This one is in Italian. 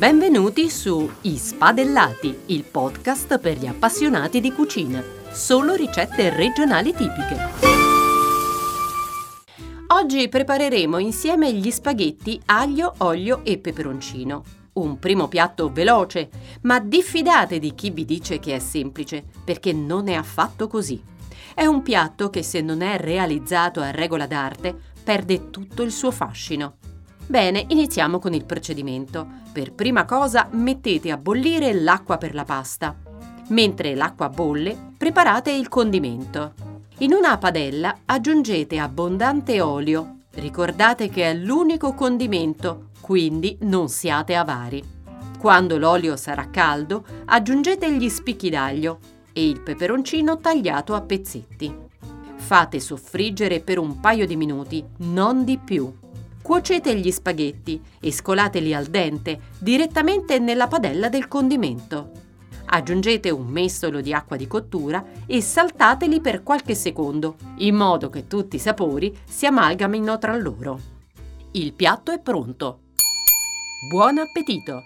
Benvenuti su I Spadellati, il podcast per gli appassionati di cucina. Solo ricette regionali tipiche. Oggi prepareremo insieme gli spaghetti aglio, olio e peperoncino. Un primo piatto veloce, ma diffidate di chi vi dice che è semplice, perché non è affatto così. È un piatto che se non è realizzato a regola d'arte perde tutto il suo fascino. Bene, iniziamo con il procedimento. Per prima cosa mettete a bollire l'acqua per la pasta. Mentre l'acqua bolle, preparate il condimento. In una padella aggiungete abbondante olio. Ricordate che è l'unico condimento, quindi non siate avari. Quando l'olio sarà caldo, aggiungete gli spicchi d'aglio e il peperoncino tagliato a pezzetti. Fate soffriggere per un paio di minuti, non di più. Cuocete gli spaghetti e scolateli al dente direttamente nella padella del condimento. Aggiungete un mestolo di acqua di cottura e saltateli per qualche secondo, in modo che tutti i sapori si amalgamino tra loro. Il piatto è pronto. Buon appetito!